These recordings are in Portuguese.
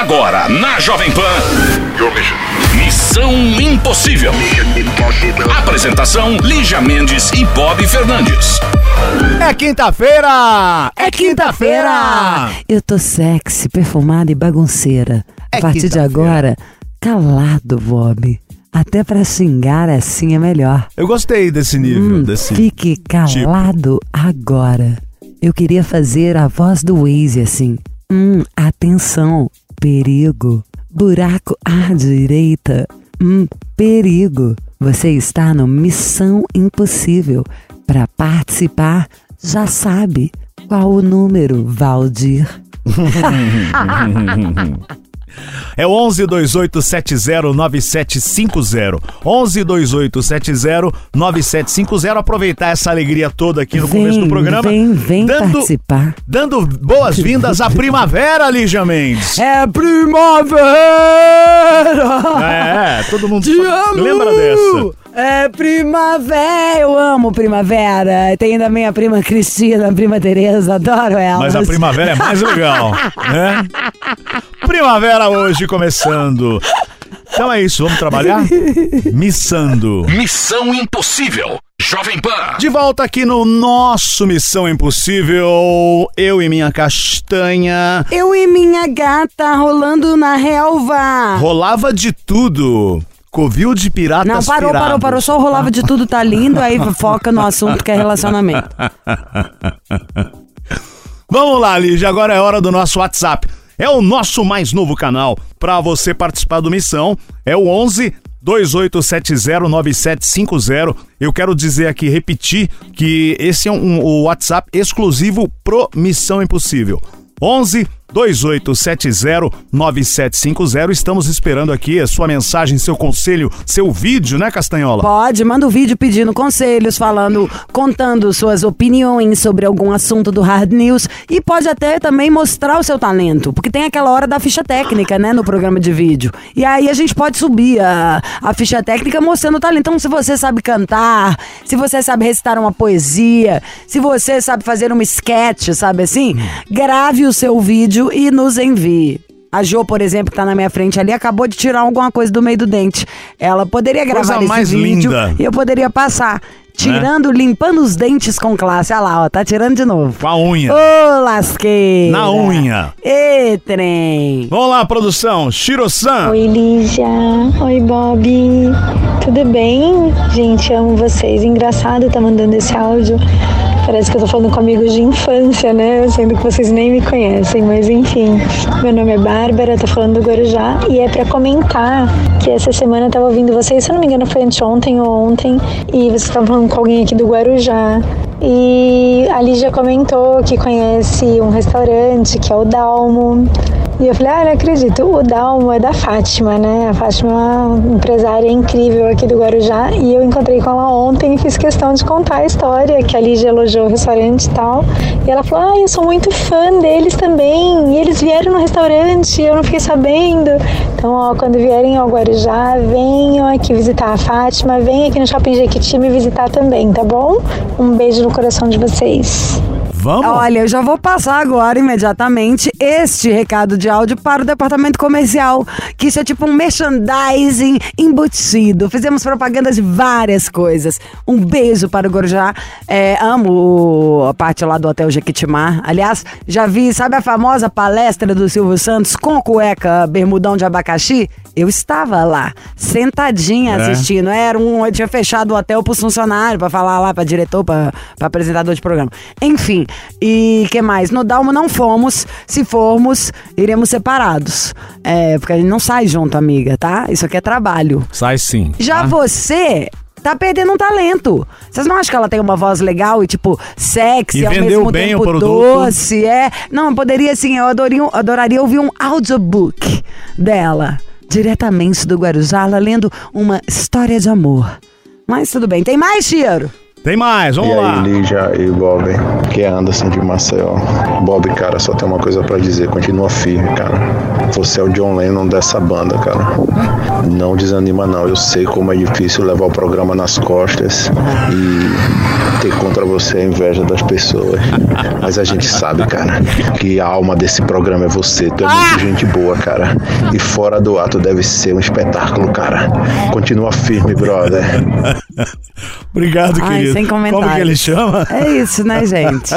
Agora, na Jovem Pan. Missão Impossível. Apresentação: Lígia Mendes e Bob Fernandes. É quinta-feira! É quinta-feira! Eu tô sexy, perfumada e bagunceira. É A partir de agora, calado, Bob. Até pra xingar assim é melhor. Eu gostei desse nível, Hum, desse. Fique calado agora. Eu queria fazer a voz do Waze assim. Hum, atenção, perigo. Buraco à direita. Hum, perigo. Você está no Missão Impossível. Para participar, já sabe qual o número, Valdir. É 11 2870 9750. 11 2870 9750. Aproveitar essa alegria toda aqui no começo do programa. Vem, vem dando, participar. dando boas-vindas à primavera, Lígia Mendes. É primavera! É, todo mundo Te amo! lembra dessa. É primavera! Eu amo primavera. Tem ainda minha prima Cristina, prima Tereza, adoro ela. Mas a primavera é mais legal, né? Primavera hoje começando. Então é isso, vamos trabalhar? Missando. Missão Impossível. Jovem Pan. De volta aqui no nosso Missão Impossível, eu e minha castanha. Eu e minha gata rolando na relva. Rolava de tudo. Covil de piratas Não, parou, pirados. parou, parou. Só o rolava de tudo, tá lindo. Aí foca no assunto que é relacionamento. Vamos lá, Lígia, agora é hora do nosso WhatsApp. É o nosso mais novo canal para você participar do Missão. É o 11 28709750. Eu quero dizer aqui, repetir, que esse é um, o WhatsApp exclusivo pro Missão Impossível. 11 28709750. Estamos esperando aqui a sua mensagem, seu conselho, seu vídeo, né, Castanhola? Pode, manda um vídeo pedindo conselhos, falando, contando suas opiniões sobre algum assunto do Hard News e pode até também mostrar o seu talento, porque tem aquela hora da ficha técnica, né, no programa de vídeo. E aí a gente pode subir a, a ficha técnica mostrando o talento. Então, se você sabe cantar, se você sabe recitar uma poesia, se você sabe fazer um sketch, sabe assim, grave o seu vídeo e nos envie. A Jo, por exemplo, que tá na minha frente ali, acabou de tirar alguma coisa do meio do dente. Ela poderia gravar Coisa esse mais vídeo linda. e eu poderia passar. Tirando, limpando os dentes com classe. Olha lá, ó, tá tirando de novo. Com a unha. Ô, lasqueira. Na unha. Ê, trem. Vamos lá, produção. Shiro-san. Oi, Lígia. Oi, Bob. Tudo bem? Gente, amo vocês. Engraçado tá mandando esse áudio. Parece que eu tô falando com amigos de infância, né? Sendo que vocês nem me conhecem, mas enfim. Meu nome é Bárbara, tô falando do Guarujá e é pra comentar que essa semana eu tava ouvindo vocês, se eu não me engano foi anteontem ou ontem, e vocês estavam falando com alguém aqui do Guarujá. E a Lígia comentou que conhece um restaurante que é o Dalmo. E eu falei, ah, não acredito, o Dalmo é da Fátima, né? A Fátima é uma empresária incrível aqui do Guarujá. E eu encontrei com ela ontem e fiz questão de contar a história, que a Lígia elogiou o restaurante e tal. E ela falou, ah, eu sou muito fã deles também. E eles vieram no restaurante, eu não fiquei sabendo. Então, ó, quando vierem ao Guarujá, venham aqui visitar a Fátima, venham aqui no Shopping Jequiti me visitar também, tá bom? Um beijo no coração de vocês. Vamos? Olha, eu já vou passar agora imediatamente este recado de áudio para o departamento comercial, que isso é tipo um merchandising embutido. Fizemos propaganda de várias coisas. Um beijo para o Gorjá. É, amo a parte lá do Hotel Jequitimar. Aliás, já vi, sabe a famosa palestra do Silvio Santos com cueca bermudão de abacaxi? Eu estava lá, sentadinha É? assistindo. Era um, eu tinha fechado o hotel pros funcionários para falar lá para diretor, para apresentador de programa. Enfim, e que mais? No Dalmo não fomos. Se formos, iremos separados. É, porque a gente não sai junto, amiga, tá? Isso aqui é trabalho. Sai sim. Já tá? você tá perdendo um talento. Vocês não acham que ela tem uma voz legal e, tipo, sexy, E ao mesmo bem tempo o produto? doce? É. Não, poderia assim, eu adoraria, adoraria ouvir um audiobook dela. Diretamente do Guarujá, lendo uma história de amor. Mas tudo bem. Tem mais, Chiro? Tem mais, vamos E lá. aí, Lígia e Bob, que é Anderson de Maceió. Bob, cara, só tem uma coisa pra dizer, continua firme, cara. Você é o John Lennon dessa banda, cara. Não desanima não. Eu sei como é difícil levar o programa nas costas e ter contra você a inveja das pessoas. Mas a gente sabe, cara, que a alma desse programa é você. Tu é muito gente boa, cara. E fora do ato deve ser um espetáculo, cara. Continua firme, brother. Obrigado, Ai, querido. sem. Como que ele chama? É isso, né, gente?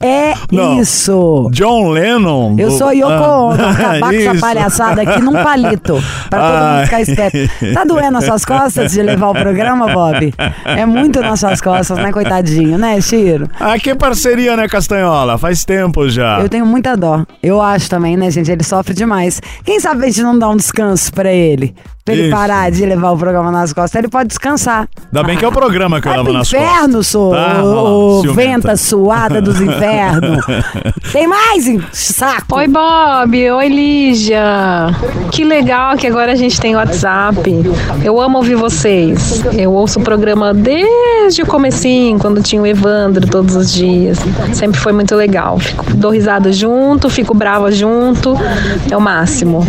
É Não. isso. John Lennon. Eu do- sou Yoko Ono, Ah, acabar com essa palhaçada aqui num palito, pra todo Ai. mundo ficar esperto. Tá doendo as suas costas de levar o programa, Bob? É muito nas suas costas, né, coitadinho, né, Chiro? Ah, que parceria, né, Castanhola? Faz tempo já. Eu tenho muita dó. Eu acho também, né, gente? Ele sofre demais. Quem sabe a gente não dá um descanso pra ele? Pra ele Isso. parar de levar o programa nas costas. Ele pode descansar. Ainda bem que é o programa que eu levo nas inferno, costas. sou Tá? Ô, ciumenta. venta suada dos infernos. Tem mais, hein? saco? Oi, Bob. Oi, Lígia. Que legal que agora a gente tem WhatsApp. Eu amo ouvir vocês. Eu ouço o programa desde o comecinho, quando tinha o Evandro todos os dias. Sempre foi muito legal. Fico, dou risada junto, fico brava junto. É o máximo.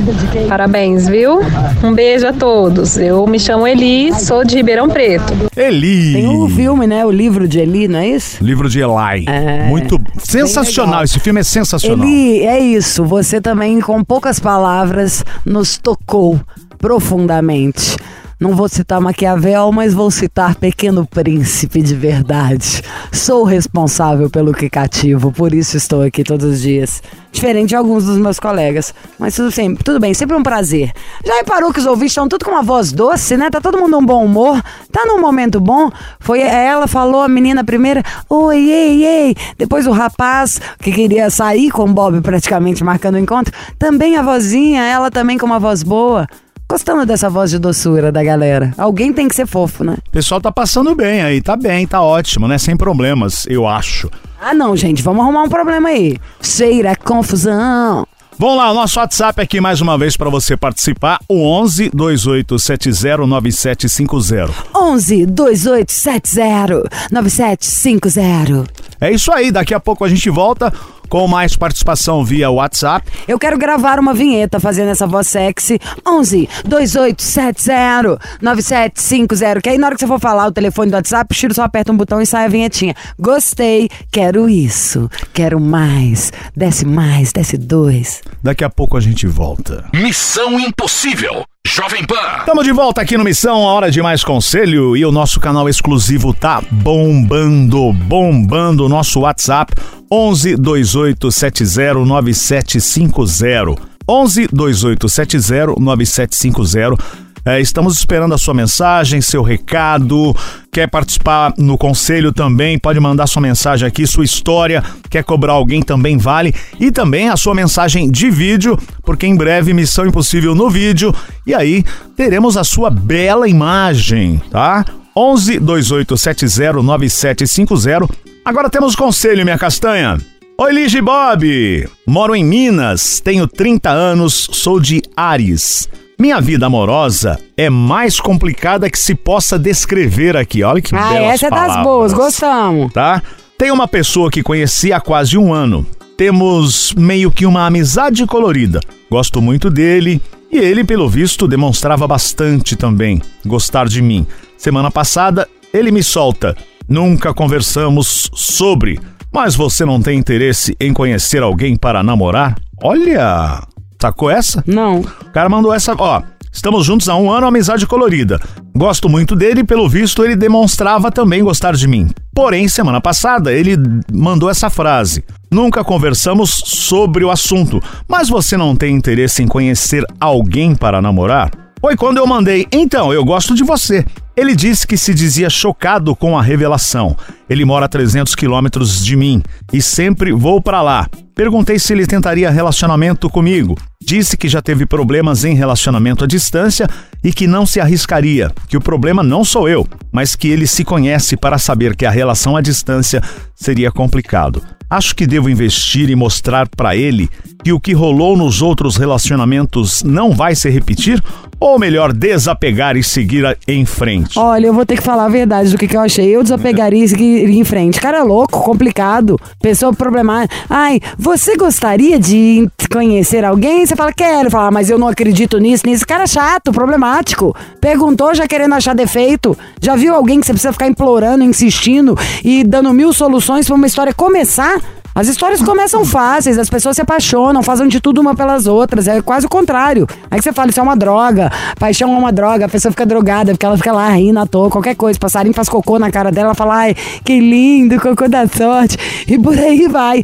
Parabéns, viu? Um beijo a todos. Eu me chamo Eli, sou de Ribeirão Preto. Eli. Tem o filme, né? O livro de Eli, não é isso? Livro de Eli. É, Muito sensacional. Esse filme é sensacional. Eli, é isso. Você também, com poucas palavras, nos tocou profundamente. Não vou citar Maquiavel, mas vou citar Pequeno Príncipe de verdade. Sou responsável pelo que cativo, por isso estou aqui todos os dias. Diferente de alguns dos meus colegas. Mas tudo, sempre, tudo bem, sempre um prazer. Já reparou que os ouvintes estão tudo com uma voz doce, né? Tá todo mundo num bom humor, tá num momento bom. Foi ela, falou, a menina primeira, oi, ei, ei. Depois o rapaz, que queria sair com o Bob praticamente marcando o encontro, também a vozinha, ela também com uma voz boa. Gostando dessa voz de doçura da galera. Alguém tem que ser fofo, né? O pessoal tá passando bem aí, tá bem, tá ótimo, né? Sem problemas, eu acho. Ah, não, gente, vamos arrumar um problema aí. Cheira confusão. Vamos lá, o nosso WhatsApp aqui mais uma vez para você participar, o 11 2870 9750. 11 2870 9750. É isso aí, daqui a pouco a gente volta com mais participação via WhatsApp. Eu quero gravar uma vinheta fazendo essa voz sexy. 11 2870 9750. Que aí na hora que você for falar o telefone do WhatsApp, o Chiro só aperta um botão e sai a vinhetinha. Gostei, quero isso, quero mais. Desce mais, desce dois. Daqui a pouco a gente volta. Missão Impossível. Jovem Pan. Estamos de volta aqui no Missão, a hora de mais conselho e o nosso canal exclusivo tá bombando, bombando. O nosso WhatsApp 11 2870 9750. 11 2870 9750. É, estamos esperando a sua mensagem, seu recado. Quer participar no conselho também? Pode mandar sua mensagem aqui, sua história. Quer cobrar alguém também vale. E também a sua mensagem de vídeo, porque em breve Missão Impossível no vídeo. E aí teremos a sua bela imagem, tá? 11 2870 9750. Agora temos conselho, minha castanha. Oi, Lige Bob! Moro em Minas, tenho 30 anos, sou de Ares. Minha vida amorosa é mais complicada que se possa descrever aqui. Olha que Ah, belas essa é das palavras. boas, gostamos. Tá? Tem uma pessoa que conheci há quase um ano. Temos meio que uma amizade colorida. Gosto muito dele e ele, pelo visto, demonstrava bastante também gostar de mim. Semana passada, ele me solta. Nunca conversamos sobre. Mas você não tem interesse em conhecer alguém para namorar? Olha! Sacou essa? Não. O cara mandou essa, ó. Estamos juntos há um ano, amizade colorida. Gosto muito dele e, pelo visto, ele demonstrava também gostar de mim. Porém, semana passada, ele mandou essa frase. Nunca conversamos sobre o assunto, mas você não tem interesse em conhecer alguém para namorar? Foi quando eu mandei, então, eu gosto de você. Ele disse que se dizia chocado com a revelação. Ele mora a 300 quilômetros de mim e sempre vou para lá. Perguntei se ele tentaria relacionamento comigo. Disse que já teve problemas em relacionamento à distância e que não se arriscaria, que o problema não sou eu, mas que ele se conhece para saber que a relação à distância seria complicado. Acho que devo investir e mostrar pra ele que o que rolou nos outros relacionamentos não vai se repetir? Ou melhor, desapegar e seguir em frente? Olha, eu vou ter que falar a verdade do que, que eu achei. Eu desapegaria e seguiria em frente. Cara, louco, complicado. Pessoa problemática. Ai, você gostaria de conhecer alguém? Você fala, quero. Fala, "Ah, mas eu não acredito nisso, nisso. Cara é chato, problemático. Perguntou já querendo achar defeito. Já viu alguém que você precisa ficar implorando, insistindo e dando mil soluções pra uma história começar? As histórias começam fáceis, as pessoas se apaixonam, fazem de tudo uma pelas outras, é quase o contrário. Aí você fala, isso é uma droga, paixão é uma droga, a pessoa fica drogada, porque ela fica lá rindo à toa, qualquer coisa, passarinho faz cocô na cara dela, ela fala, ai, que lindo, cocô da sorte, e por aí vai.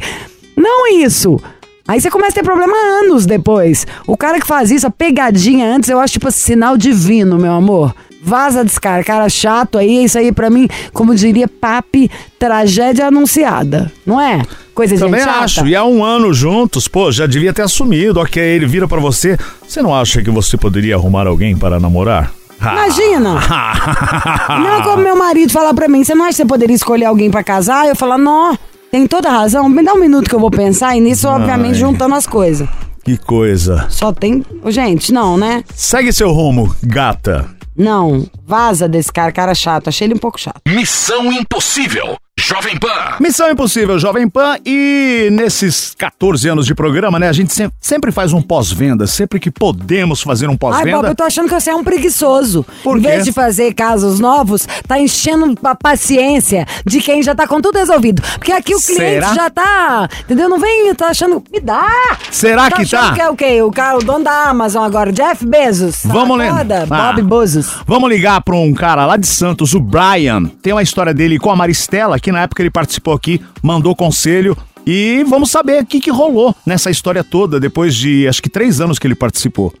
Não isso. Aí você começa a ter problema anos depois. O cara que faz isso, a pegadinha antes, eu acho tipo sinal divino, meu amor. Vaza desse cara, cara chato aí, isso aí pra mim, como diria papi, tragédia anunciada, não é? Coisa de Também chata. acho. E há um ano juntos, pô, já devia ter assumido. Ok, ele vira pra você. Você não acha que você poderia arrumar alguém para namorar? Imagina! Não como meu marido falar pra mim, você não acha que você poderia escolher alguém pra casar? Eu falar, não, tem toda razão, me dá um minuto que eu vou pensar, e nisso, obviamente, juntando as coisas. que coisa. Só tem. Gente, não, né? Segue seu rumo, gata. Não, vaza desse cara, cara chato. Achei ele um pouco chato. Missão Impossível. Jovem Pan. Missão Impossível Jovem Pan e nesses 14 anos de programa, né, a gente sem- sempre faz um pós-venda, sempre que podemos fazer um Ai, Bob, pós-venda. eu tô achando que você é um preguiçoso. Por em quê? vez de fazer casos novos, tá enchendo a paciência de quem já tá com tudo resolvido. Porque aqui o cliente Será? já tá. Entendeu? Não vem, tá achando. Me dá! Será que achando tá? que é o quê? O cara, o dono da Amazon agora, Jeff Bezos. Vamos Tá lendo. foda? Ah. Bob Bezos. Vamos ligar para um cara lá de Santos, o Brian. Tem uma história dele com a Maristela, que na época ele participou aqui, mandou conselho. E vamos saber o que, que rolou nessa história toda, depois de acho que três anos que ele participou.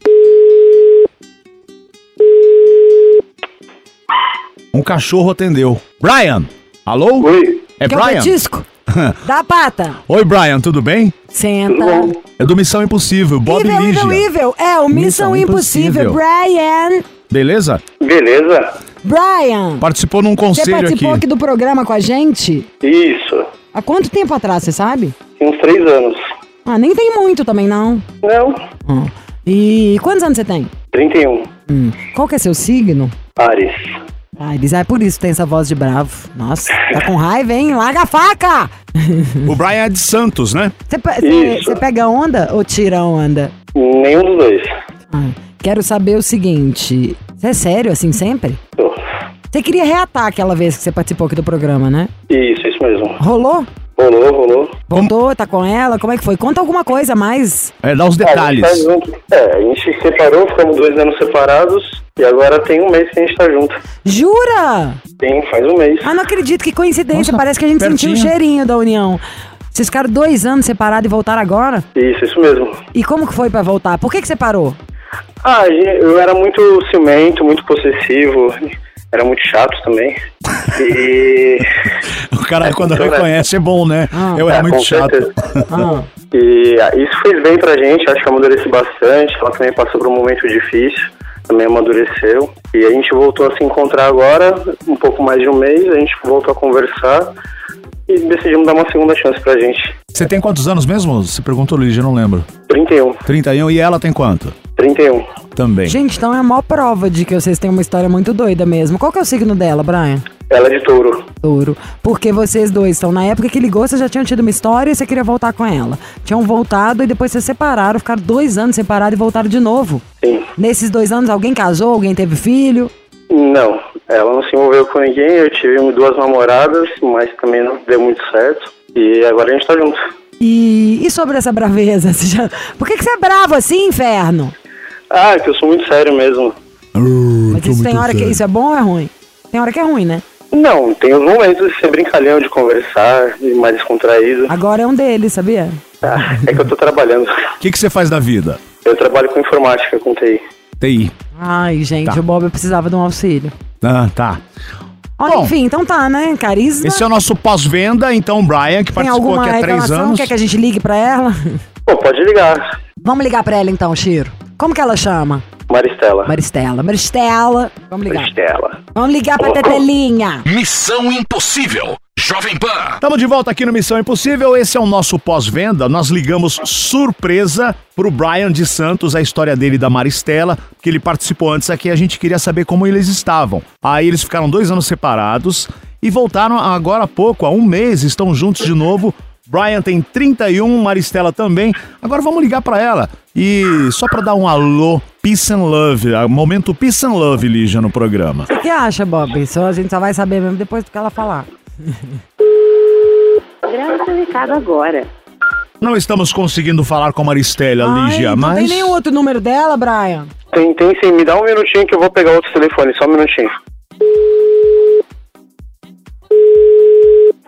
Um cachorro atendeu. Brian! Alô? Oi, É Quer o Brian? petisco? Dá a pata. Oi, Brian, tudo bem? Senta. É do Missão Impossível, Bob Evil, Ligia. evil, evil. É, o Missão, Missão Impossível. Impossível. Brian. Beleza? beleza? Brian. Participou num Você conselho participou aqui aqui. do programa com a gente? Isso, Há quanto tempo atrás, você sabe? tem uns três anos. Ah, nem tem muito também, não. Não, Hum. E quantos anos você tem? 31. Hum. Qual que é seu signo? Ares. Ah, eles é por isso que tem essa voz de bravo. Nossa, tá com raiva, hein? Larga a faca! O Brian é de Santos, né? Você você- você pega onda ou tira onda? Nenhum dos dois. Ah, quero saber o seguinte: você é sério assim sempre? Tô. Você queria reatar aquela vez que você participou aqui do programa, né? Isso, isso mesmo. Rolou? Rolou, rolou. Voltou? Tá com ela? Como é que foi? Conta alguma coisa a mais. É, dá os Ah, a gente tá detalhes. junto. É, a gente se separou, ficamos dois anos separados e agora tem um mês que a gente tá junto. Jura? Tem, faz um mês. Ah, não acredito, que coincidência. Nossa, Parece que a gente sentiu o pertinho. cheirinho da união. Vocês ficaram dois anos separados e voltaram agora? Isso, isso mesmo. E como que foi pra voltar? Por que que você parou? Ah, eu era muito ciumento, muito possessivo. Era muito chato também. E. O cara, quando então, né? reconhece, é bom, né? Ah. Eu era É, muito chato. Ah, E ah, isso fez bem pra gente, acho que amadureci bastante. Ela também passou por um momento difícil, também amadureceu. E a gente voltou a se encontrar agora, um pouco mais de um mês, a gente voltou a conversar e decidimos dar uma segunda chance pra gente. Você tem quantos anos mesmo? Você perguntou, Lígia, eu não lembro. 31, 31 e ela tem quanto? 31. Também. gente, então é a maior prova de que vocês têm uma história muito doida mesmo. Qual que é o signo dela, Brian? Ela é de touro. Touro. Porque vocês dois estão na época que ligou, vocês já tinham tido uma história e você queria voltar com ela. Tinham voltado e depois vocês separaram, ficaram dois anos separados e voltaram de novo. Sim. Nesses dois anos, alguém casou, alguém teve filho? Não, ela não se envolveu com ninguém, eu tive duas namoradas, mas também não deu muito certo. E agora a gente tá junto. E, e sobre essa braveza? Você já- Por que, que você é bravo assim, inferno? Ah, que eu sou muito sério mesmo. Mas isso tem hora que isso é bom ou é ruim? Tem hora que é ruim, né? Não, tem os momentos de ser brincalhão, de conversar, de mais descontraído. Agora é um deles, sabia? Ah, é que eu tô trabalhando. O que, que você faz da vida? Eu trabalho com informática, com TI. TI. Ai, gente, Tá. o Bob precisava de um auxílio. Ah, tá. Ó, Bom, enfim, então tá, né? Carisma. Esse é o nosso pós-venda, então, Brian, que Tem participou alguma aqui há três reclamação? anos. Quer que a gente ligue pra ela? Pô, pode ligar. Vamos ligar pra ela então, Chiro. Como que ela chama? Maristela. Maristela. Maristela. Vamos ligar. Maristela. Vamos ligar pra. Tetelinha. Missão Impossível. Jovem Pan. Estamos de volta aqui no Missão Impossível. Esse é o nosso pós-venda. Nós ligamos surpresa pro Brian de Santos, a história dele e da Maristela, que ele participou antes aqui. A gente queria saber como eles estavam. Aí eles ficaram dois anos separados e voltaram agora há pouco, há um mês, estão juntos de novo. Brian tem 31, Maristela também. Agora vamos ligar pra ela. E só pra dar um alô, Peace and Love, momento Peace and Love, Lígia, no programa. O que acha, Bob? Só, a gente só vai saber mesmo depois do que ela falar. Grava seu recado agora. Não estamos conseguindo falar com a Maristela, Ai, Lígia, não mas... tem nenhum outro número dela, Brian? Tem, tem sim, me dá um minutinho que eu vou pegar outro telefone, só um minutinho.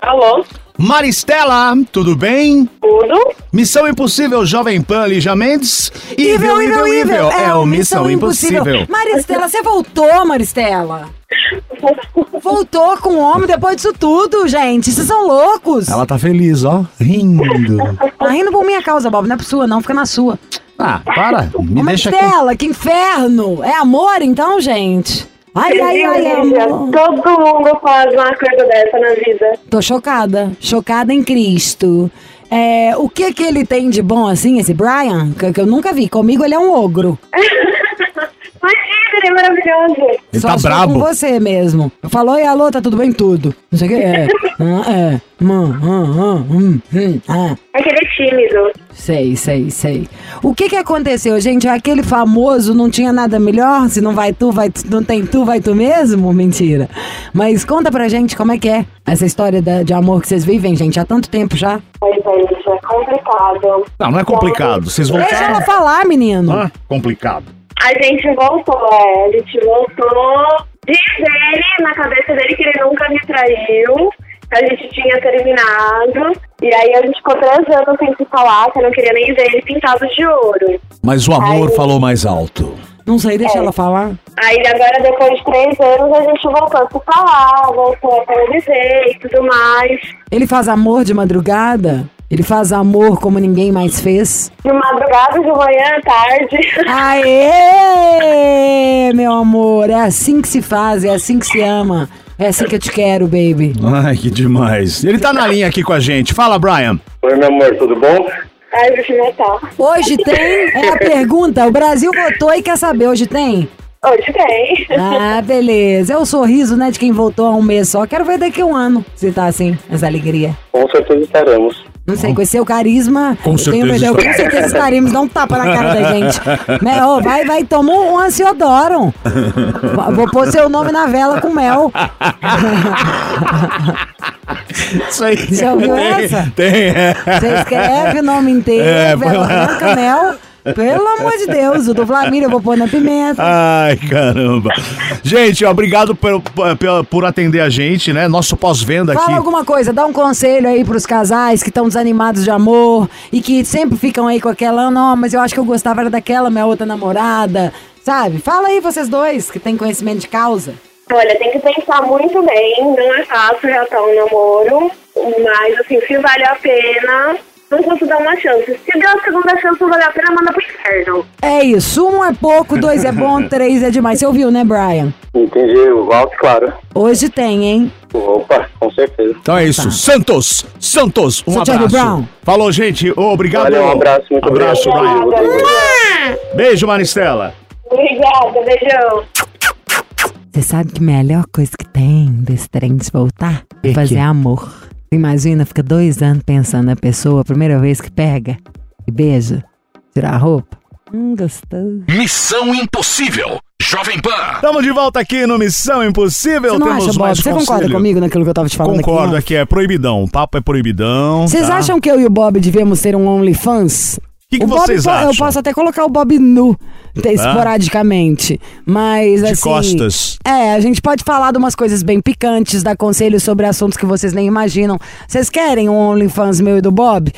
Alô? Maristela, tudo bem? Tudo? Missão Impossível, Jovem Pan, Lígia Mendes. Evil, evil, evil. É o Missão Impossível. Maristela, você voltou, Maristela? Voltou com o homem depois disso tudo, gente. Vocês são loucos. Ela tá feliz, ó, rindo. Tá rindo por minha causa, Bob. Não é por sua, não. Fica na sua. Ah, para, me deixa aqui. Maristela, que inferno. É amor, então, gente? Ai, ai, ai, amor. todo mundo faz uma coisa dessa na vida. Tô chocada. Chocada em Cristo. É, o que que ele tem de bom, assim, esse Brian? Que, que eu nunca vi. Comigo ele é um ogro. Imagina, ele é maravilhoso. Ele Só tá sou brabo. com você mesmo. Falou, e alô, tá tudo bem? Tudo. Não sei o que. É. Ah, é. Hum, hum, hum, hum, hum, ah. Aquele é tímido. Sei, sei, sei. O que que aconteceu, gente? Aquele famoso não tinha nada melhor? Se não vai tu, vai tu, não tem tu, vai tu mesmo? Mentira. Mas conta pra gente como é que é essa história da- de amor que vocês vivem, gente, há tanto tempo já. Pois é, isso é complicado. Não, não é complicado. Vocês Deixa voltaram. ela falar, menino. Ah, complicado. A gente voltou, é. A gente voltou. Diz ele, na cabeça dele, que ele nunca me traiu. que A gente tinha terminado. E aí a gente ficou três anos sem se falar, que eu não queria nem ver ele pintado de ouro. Mas o amor falou mais alto. Não sei, deixa É. ela falar. Aí agora, depois de três anos, a gente voltou a se falar, voltou a conviver e tudo mais. Ele faz amor de madrugada? Ele faz amor como ninguém mais fez? De madrugada, de manhã, tarde. Aê, meu amor, é assim que se faz, é assim que se ama. É assim que eu te quero, baby. Ai, que demais. Ele tá na linha aqui com a gente. Fala, Brian. Oi, meu amor, tudo bom? Ai, te matar. Hoje tem? É a pergunta. O Brasil votou e quer saber, hoje tem? Hoje tem. Ah, beleza. É o sorriso, né, de quem voltou há um mês só. Quero ver daqui a um ano se tá assim, essa alegria. Com certeza estaremos. Não sei, com esse seu carisma. Com eu certeza tenho, eu, com certeza estaremos. Dá um tapa na cara da gente. Né, ó, vai, vai, toma um ansiodorum. Vou pôr seu nome na vela com mel. Isso aí. Já ouviu tem, essa? Tem, é. Você escreve o nome inteiro, É, vela branca, mel. Pelo amor de Deus, o do Flamília eu vou pôr na pimenta. Ai, caramba. Gente, ó, obrigado por, por, por atender a gente, né? Nosso pós-venda aqui. Fala alguma coisa, dá um conselho aí pros casais que estão desanimados de amor e que sempre ficam aí com aquela, não, mas eu acho que eu gostava era daquela minha outra namorada, sabe? Fala aí vocês dois que têm conhecimento de causa. Olha, tem que pensar muito bem. Não é fácil já estar um namoro. Mas, assim, se vale a pena, não posso dar uma chance. Se der a segunda chance, não vale a pena, manda pro inferno. É isso, um é pouco, dois é bom, três é demais. Você ouviu, né, Brian? Entendi, o alto, claro. Hoje tem, hein? Opa, com certeza. Então é isso. Santos! Santos! Um Charlie abraço. Brown. Falou, gente. Obrigado. Valeu, um abraço, muito abraço, obrigado. Brian. Beijo, Maristela. Obrigada, beijão. Você sabe que a melhor coisa que tem desse trem de voltar é fazer que? amor. Imagina, fica dois anos pensando na pessoa, a primeira vez que pega e beija, tirar a roupa. Hum, gostoso. Missão Impossível. Jovem Pan. Estamos de volta aqui no Missão Impossível. Você não Temos acha, Bob? mais Você concorda comigo naquilo que eu tava te falando Concordo, aqui? aqui é proibidão. O papo é proibidão. Vocês tá? acham que eu e o Bob devemos ter um OnlyFans? Que que o Bob vocês Eu acham? posso até colocar o Bob nu, te- esporadicamente. Mas, De assim... costas. É, a gente pode falar de umas coisas bem picantes, dar conselhos sobre assuntos que vocês nem imaginam. Vocês querem um OnlyFans meu e do Bob?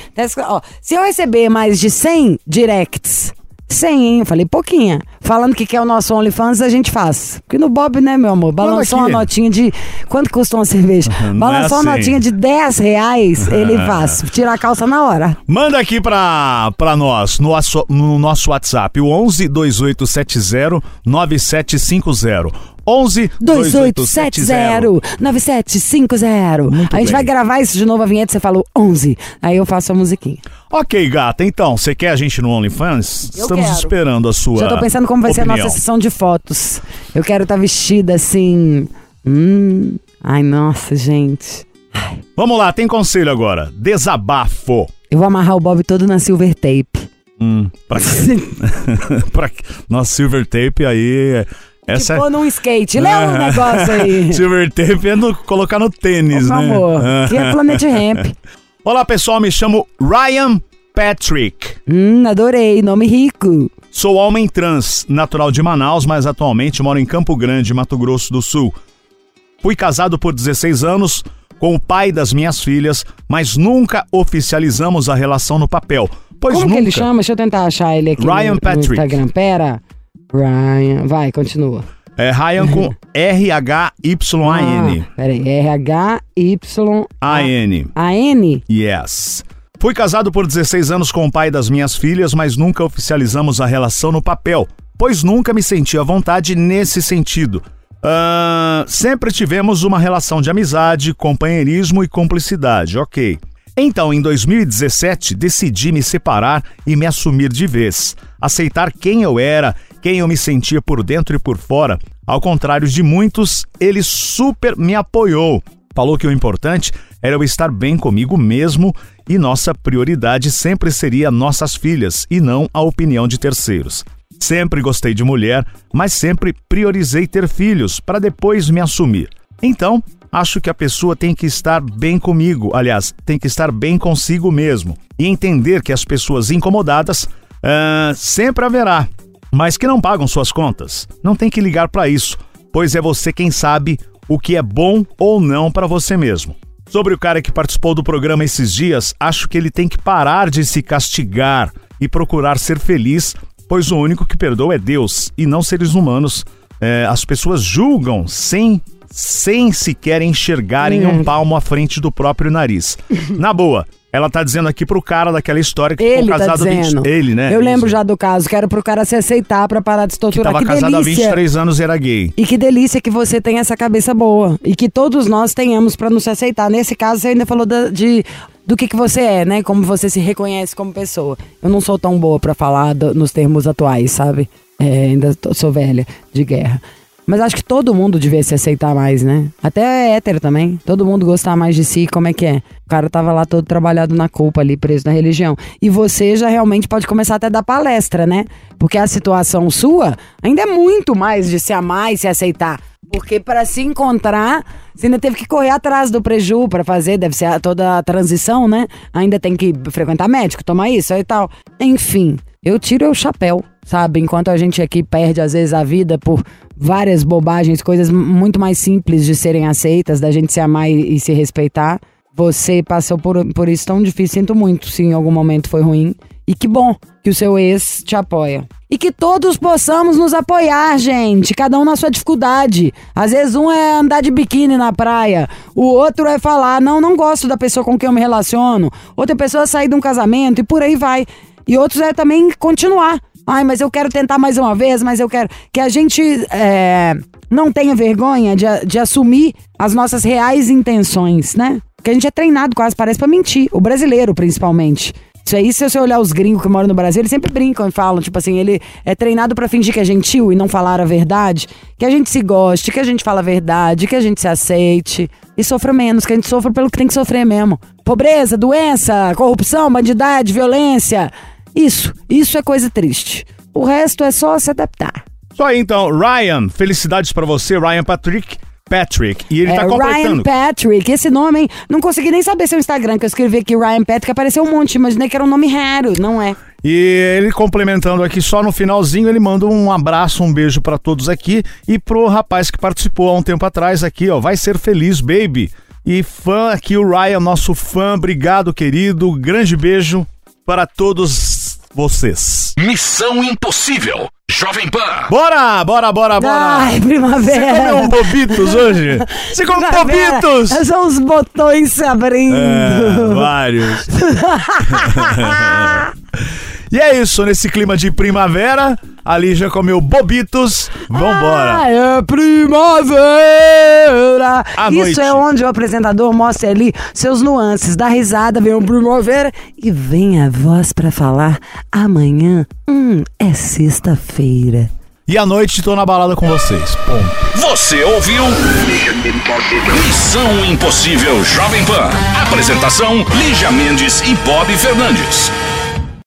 Se eu receber mais de 100 directs... 100, hein? Eu falei pouquinha. Falando que quer o nosso OnlyFans, a gente faz. Porque no Bob, né, meu amor? Balançou uma aqui. notinha de... Quanto custa uma cerveja? Não Balançou é uma assim. notinha de 10 reais, ele faz. Tira a calça na hora. Manda aqui pra, pra nós, no, no nosso WhatsApp, o 11 2870 9750. 11 2870 9750. Muito a gente bem. vai gravar isso de novo a vinheta, você falou 11. Aí eu faço a musiquinha. Ok, gata, então, você quer a gente no OnlyFans? Eu Estamos quero. esperando a sua. Já tô pensando como vai ser a opinião. nossa sessão de fotos. Eu quero estar vestida assim. Hum. Ai, nossa, gente. Vamos lá, tem conselho agora. Desabafo. Eu vou amarrar o Bob todo na silver tape. Hum, pra quê? pra quê? Nossa, silver tape aí. Essa Tipo num skate. Lê um negócio aí. silver tape é no, colocar no tênis, Por né? favor. Que é Planet Ramp. Olá, pessoal, me chamo Ryan Patrick. Hum, adorei. Nome rico. Sou homem trans, natural de Manaus, mas atualmente moro em Campo Grande, Mato Grosso do Sul. Fui casado por 16 anos com o pai das minhas filhas, mas nunca oficializamos a relação no papel. Pois Como nunca. que ele chama? Deixa eu tentar achar ele aqui Ryan no, no Patrick. Instagram. Pera. Ryan. Vai, continua. É Ryan com R-H-Y-N. Ah, peraí. R-H-Y... A-N. Yes. Fui casado por 16 anos com o pai das minhas filhas, mas nunca oficializamos a relação no papel, pois nunca me senti à vontade nesse sentido. Ah, sempre tivemos uma relação de amizade, companheirismo e cumplicidade, ok. Então, em 2017, decidi me separar e me assumir de vez. Aceitar quem eu era, quem eu me sentia por dentro e por fora. Ao contrário de muitos, ele super me apoiou. Falou que o importante era eu estar bem comigo mesmo e nossa prioridade sempre seria nossas filhas e não a opinião de terceiros. Sempre gostei de mulher, mas sempre priorizei ter filhos para depois me assumir. Então, acho que a pessoa tem que estar bem comigo, aliás, tem que estar bem consigo mesmo e entender que as pessoas incomodadas ah, sempre haverá, mas que não pagam suas contas. Não tem que ligar para isso, pois é você quem sabe o que é bom ou não para você mesmo. Sobre o cara que participou do programa esses dias, acho que ele tem que parar de se castigar e procurar ser feliz, pois o único que perdoa é Deus e não seres humanos. É, as pessoas julgam sem, sem sequer enxergarem um palmo à frente do próprio nariz. Na boa, ela tá dizendo aqui pro cara daquela história que Ele ficou tá casado há 20 dizendo. Ele, né? Eu lembro Isso. já do caso, que era pro cara se aceitar pra parar de se Que torturar. tava que casado há delícia. 23 anos e era gay. E que delícia que você tem essa cabeça boa. E que todos nós tenhamos pra nos aceitar. Nesse caso, você ainda falou da- de, do que, que você é, né? Como você se reconhece como pessoa. Eu não sou tão boa pra falar do- nos termos atuais, sabe? É, ainda tô- sou velha de guerra. Mas acho que todo mundo devia se aceitar mais, né? Até hétero também. Todo mundo gostar mais de si, como é que é? O cara tava lá todo trabalhado na culpa ali, preso na religião. E você já realmente pode começar até a dar palestra, né? Porque a situação sua ainda é muito mais de se amar e se aceitar. Porque para se encontrar, você ainda teve que correr atrás do preju para fazer, deve ser toda a transição, né? Ainda tem que frequentar médico, tomar isso e tal. Enfim, eu tiro o chapéu, sabe? Enquanto a gente aqui perde às vezes a vida por várias bobagens, coisas muito mais simples de serem aceitas, da gente se amar e, e se respeitar. Você passou por, por isso tão difícil, sinto muito se em algum momento foi ruim. E que bom que o seu ex te apoia. E que todos possamos nos apoiar, gente. Cada um na sua dificuldade. Às vezes um é andar de biquíni na praia, o outro é falar, não, não gosto da pessoa com quem eu me relaciono. Outra pessoa é sair de um casamento e por aí vai. E outros é também continuar. Ai, mas eu quero tentar mais uma vez, mas eu quero. Que a gente é, não tenha vergonha de, de assumir as nossas reais intenções, né? Porque a gente é treinado quase, parece, pra mentir. O brasileiro, principalmente. Isso aí, se você olhar os gringos que moram no Brasil, eles sempre brincam e falam, tipo assim, ele é treinado pra fingir que é gentil e não falar a verdade. Que a gente se goste, que a gente fala a verdade, que a gente se aceite. E sofra menos, que a gente sofra pelo que tem que sofrer mesmo. Pobreza, doença, corrupção, bandidade, violência. Isso, isso é coisa triste. O resto é só se adaptar. Só aí então, Ryan, felicidades pra você, Ryan Patrick. Patrick. E ele é tá Ryan completando. Patrick, esse nome, hein? Não consegui nem saber seu Instagram, que eu escrevi aqui Ryan Patrick, apareceu um monte, imaginei que era um nome raro, não é? E ele complementando aqui só no finalzinho, ele manda um abraço, um beijo pra todos aqui e pro rapaz que participou há um tempo atrás aqui, ó, vai ser feliz, baby. E fã aqui o Ryan, nosso fã, obrigado, querido. Grande beijo para todos vocês. Missão Impossível. Jovem Pan. Bora, bora, bora, bora. Ai, Você primavera. comeu um bobitos hoje? Você comeu Primavera. bobitos? São os botões se abrindo. É, vários. E é isso, nesse clima de primavera, a Lígia comeu bobitos. Vambora. Ah, é primavera. À Isso noite. é onde o apresentador mostra ali seus nuances, dá risada, vem um primavera e vem a voz pra falar. Amanhã, hum, é sexta-feira. E à noite tô na balada com vocês. Ponto. Você ouviu? Missão Impossível Jovem Pan. Apresentação: Lígia Mendes e Bob Fernandes.